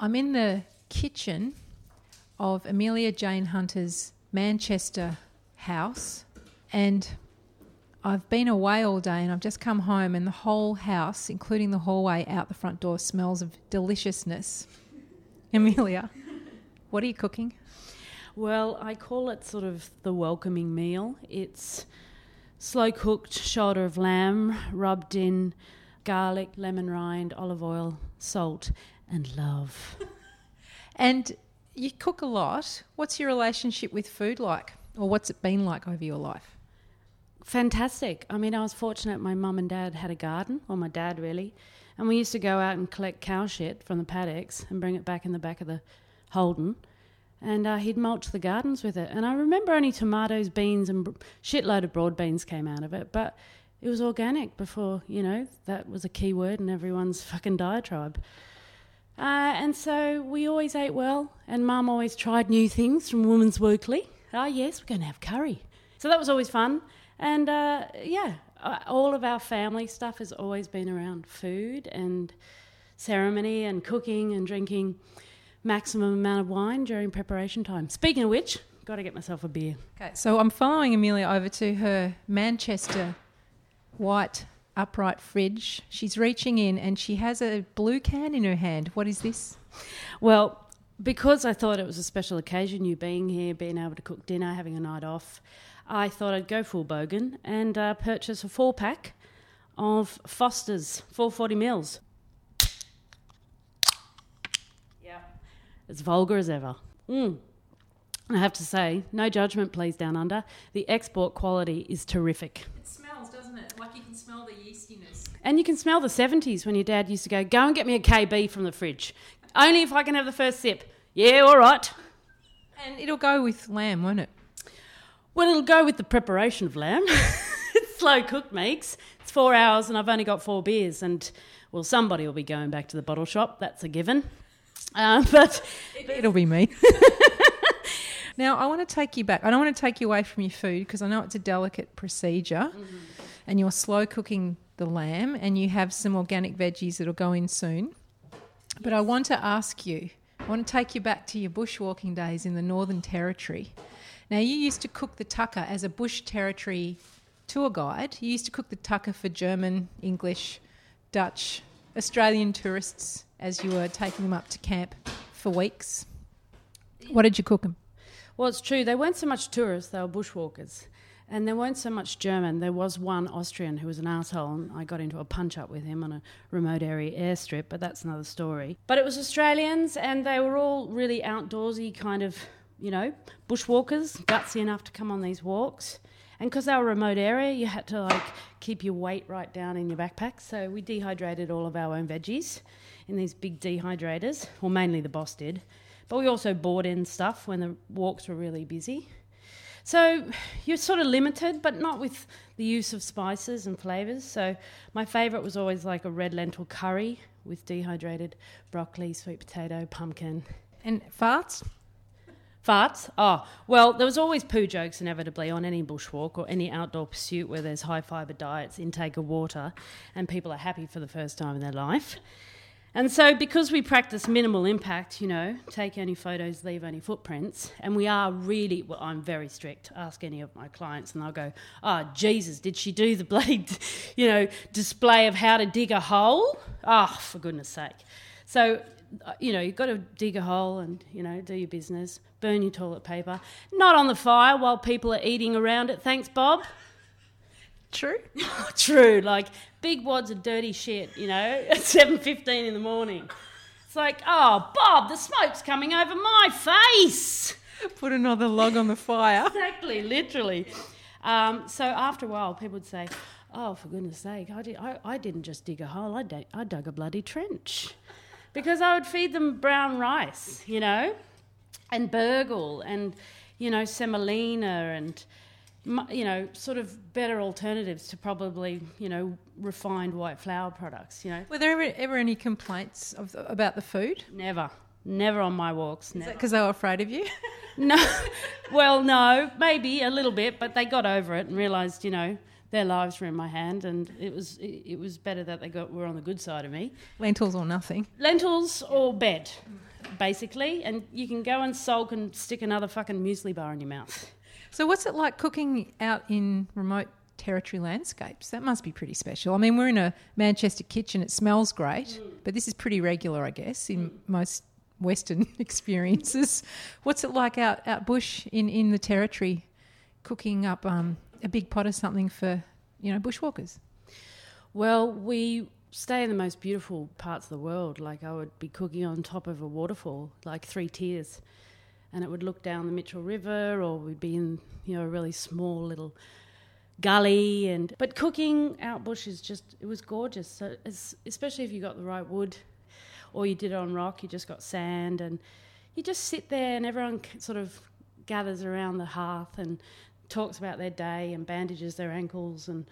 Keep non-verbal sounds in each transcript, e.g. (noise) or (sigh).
I'm in the kitchen of Amelia Jane Hunter's Manchester house, and I've been away all day and I've just come home, and the whole house, including the hallway out the front door, smells of deliciousness. (laughs) Amelia, what are you cooking? Well, I call it sort of the welcoming meal. It's slow cooked shoulder of lamb rubbed in garlic, lemon rind, olive oil, salt, and love. (laughs) And you cook a lot. What's your relationship with food like? Or what's it been like over your life? Fantastic. I mean, I was fortunate my mum and dad had a garden, or my dad really, and we used to go out and collect cow shit from the paddocks and bring it back in the back of the Holden. And uh, he'd mulch the gardens with it. And I remember only tomatoes, beans, and br- shitload of broad beans came out of it. But it was organic before, you know, that was a key word in everyone's (laughs) fucking diatribe. Uh, and so we always ate well, and mum always tried new things from Women's Weekly. Ah, yes, we're going to have curry. So that was always fun. And uh, yeah, uh, all of our family stuff has always been around food and ceremony and cooking and drinking maximum amount of wine during preparation time. Speaking of which, got to get myself a beer. Okay, so I'm following Amelia over to her Manchester white upright fridge. She's reaching in and she has a blue can in her hand. What is this? Well, because I thought it was a special occasion, you being here, being able to cook dinner, having a night off, I thought I'd go full bogan and uh, purchase a four pack of Foster's 440 mils. Yeah. As vulgar as ever. Mm. I have to say, no judgment, please, down under. The export quality is terrific. It smells, doesn't it? Like you can smell the yeastiness. And you can smell the 70s when your dad used to go, go and get me a KB from the fridge. Only if I can have the first sip. Yeah, all right. And it'll go with lamb, won't it? Well, it'll go with the preparation of lamb. (laughs) it's slow cooked meats. It's four hours, and I've only got four beers. And well, somebody will be going back to the bottle shop. That's a given. Uh, (laughs) but It'll be me. (laughs) now, I want to take you back. I don't want to take you away from your food because I know it's a delicate procedure and you're slow cooking the lamb and you have some organic veggies that'll go in soon. But I want to ask you, I want to take you back to your bushwalking days in the Northern Territory. Now, you used to cook the tucker as a bush territory tour guide. You used to cook the tucker for German, English, Dutch, Australian tourists as you were taking them up to camp for weeks. What did you cook them? Well, it's true. They weren't so much tourists, they were bushwalkers. And there weren't so much German. There was one Austrian who was an asshole, and I got into a punch up with him on a remote area airstrip, but that's another story. But it was Australians, and they were all really outdoorsy, kind of, you know, bushwalkers, gutsy enough to come on these walks. And because they were a remote area, you had to like keep your weight right down in your backpack. So we dehydrated all of our own veggies in these big dehydrators, well, mainly the boss did. But we also bought in stuff when the walks were really busy. So you're sort of limited, but not with the use of spices and flavours. So my favourite was always like a red lentil curry with dehydrated broccoli, sweet potato, pumpkin. And farts? Farts? Oh, well, there was always poo jokes inevitably on any bushwalk or any outdoor pursuit where there's high fibre diets, intake of water, and people are happy for the first time in their life. And so, because we practice minimal impact, you know, take only photos, leave only footprints, and we are really, well, I'm very strict. Ask any of my clients, and they'll go, Oh, Jesus, did she do the (laughs) bloody, you know, display of how to dig a hole? Oh, for goodness sake. So, uh, you know, you've got to dig a hole and, you know, do your business, burn your toilet paper, not on the fire while people are eating around it. Thanks, Bob. (laughs) True. True, like big wads of dirty shit, you know, (laughs) at seven fifteen in the morning. It's like, oh, Bob, the smoke's coming over my face. Put another log on the fire. (laughs) Exactly, literally. Um, so after a while, people would say, "Oh, for goodness' sake, I, did, I, I didn't just dig a hole; I, dug- I dug a bloody trench," because I would feed them brown rice, you know, and burghul, and you know, semolina, and you know, sort of better alternatives to probably, you know, refined white flour products. You know, Were there ever, ever any complaints of the, about the food? never, never on my walks. Never. Because they were afraid of you? (laughs) No, well, no, maybe a little bit, but they got over it and realised, you know, their lives were in my hand, and it was it was better that they got were on the good side of me. Lentils or nothing. Lentils or bed, basically, and you can go and sulk and stick another fucking muesli bar in your mouth. So, what's it like cooking out in remote territory landscapes? That must be pretty special. I mean, we're in a Manchester kitchen, it smells great, but this is pretty regular, I guess, in most Western (laughs) experiences. What's it like out, out bush in, in the territory cooking up um, a big pot of something for, you know, bushwalkers? Well, we stay in the most beautiful parts of the world. Like I would be cooking on top of a waterfall, like three tiers, and it would look down the Mitchell River, or we'd be in you know a really small little gully. And but cooking out bush is just it was gorgeous. So especially if you got the right wood, or you did it on rock, you just got sand, and you just sit there, and everyone sort of gathers around the hearth and talks about their day and bandages their ankles and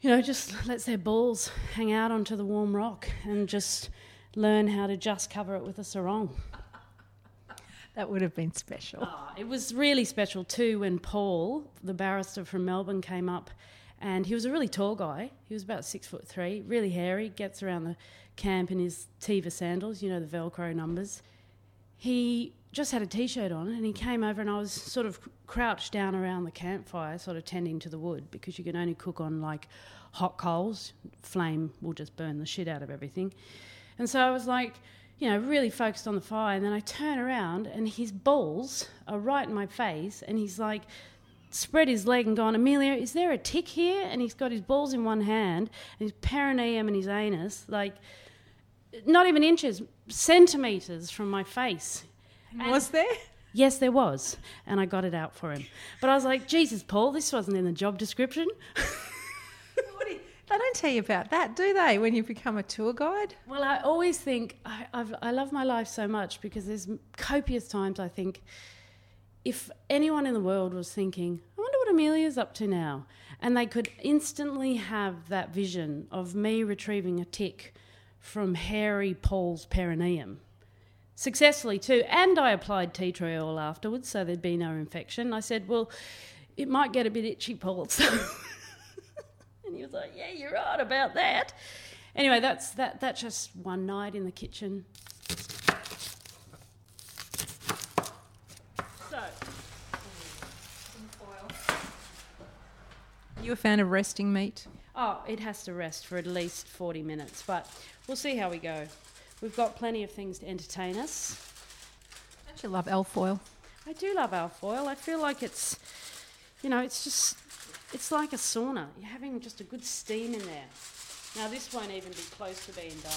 you know, just lets their balls hang out onto the warm rock and just learn how to just cover it with a sarong. That would have been special. Ah, it was really special too when Paul, the barrister from Melbourne, came up and he was a really tall guy. He was about six foot three, really hairy, gets around the camp in his Teva sandals, you know, the Velcro numbers. He just had a t shirt on and he came over and I was sort of crouched down around the campfire, sort of tending to the wood because you can only cook on like hot coals. Flame will just burn the shit out of everything. And so I was like, you know, really focused on the fire. And then I turn around and his balls are right in my face. And he's like, spread his leg and gone, Amelia, is there a tick here? And he's got his balls in one hand and his perineum and his anus, like, not even inches, centimetres from my face. was there? Yes, there was. And I got it out for him. But I was like, Jesus, Paul, this wasn't in the job description. (laughs) What do you- They don't tell you about that, do they, when you become a tour guide? Well, I always think I, I love my life so much because there's copious times I think if anyone in the world was thinking, I wonder what Amelia's up to now, and they could instantly have that vision of me retrieving a tick from hairy Paul's perineum. Successfully too, and I applied tea tree oil afterwards, so there'd be no infection. I said, "Well, it might get a bit itchy, Paul." (laughs) So, and he was like, "Yeah, you're right about that." Anyway, that's that. That's just one night in the kitchen. So, Are You a fan of resting meat? oh, it has to rest for at least forty minutes, but we'll see how we go. We've got plenty of things to entertain us. Don't you love alfoil? I do love alfoil. I feel like it's, you know, it's just, it's like a sauna. You're having just a good steam in there. Now this won't even be close to being done.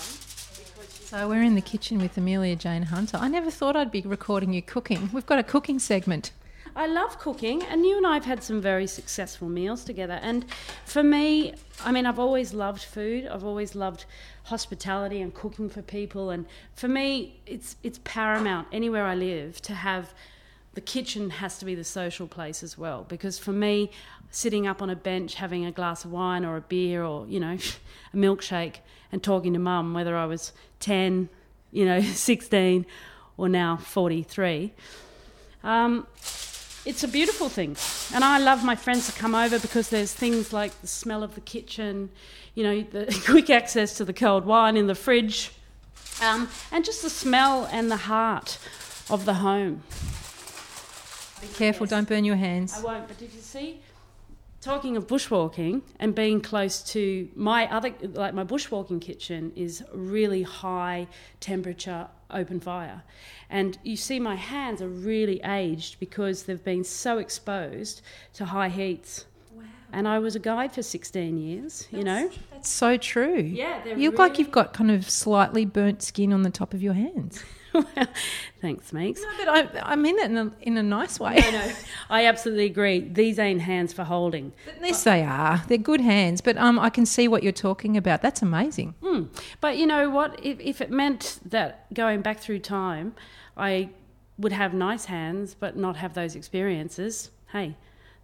So we're in the kitchen with Amelia Jane Hunter. I never thought I'd be recording you cooking. We've got a cooking segment. I love cooking, and you and I have had some very successful meals together. And for me, I mean, I've always loved food. I've always loved hospitality and cooking for people. And for me, it's it's paramount anywhere I live to have the kitchen has to be the social place as well. Because for me, sitting up on a bench having a glass of wine or a beer or you know (laughs) a milkshake and talking to mum, whether I was ten, you know, (laughs) sixteen, or now forty three. Um, it's a beautiful thing. And I love my friends to come over because there's things like the smell of the kitchen, you know, the (laughs) quick access to the cold wine in the fridge, um, and just the smell and the heart of the home. Be careful, don't burn your hands. I won't, but did you see? Talking of bushwalking and being close to my other, like my bushwalking kitchen is really high temperature open fire. And you see my hands are really aged because they've been so exposed to high heats. Wow. And I was a guide for 16 years, you know? That's so true. Yeah, they're You look like you've got kind of slightly burnt skin on the top of your hands. well, (laughs) (laughs) thanks, Meeks. No, but I, I mean that in a, in a nice way. I know. I absolutely agree. These ain't hands for holding. yes, they are. They're good hands, but um, I can see what you're talking about. That's amazing. Hmm. But you know what? If, if it meant that going back through time, I would have nice hands but not have those experiences, hey,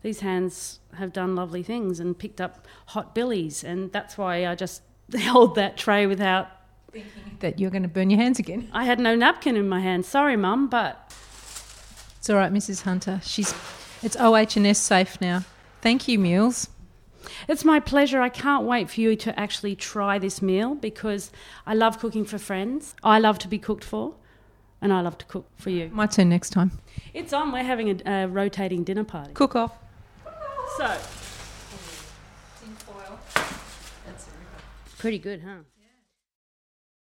these hands have done lovely things and picked up hot billies. And that's why I just (laughs) held that tray without. That you're going to burn your hands again. I had no napkin in my hand. Sorry, Mum, but It's all right, Mrs. Hunter. She's it's OH&S safe now. Thank you, Mules. It's my pleasure. I can't wait for you to actually try this meal because I love cooking for friends. I love to be cooked for. and I love to cook for you. My turn next time. It's on. We're having a, a rotating dinner party. Cook off. So, pretty good, huh?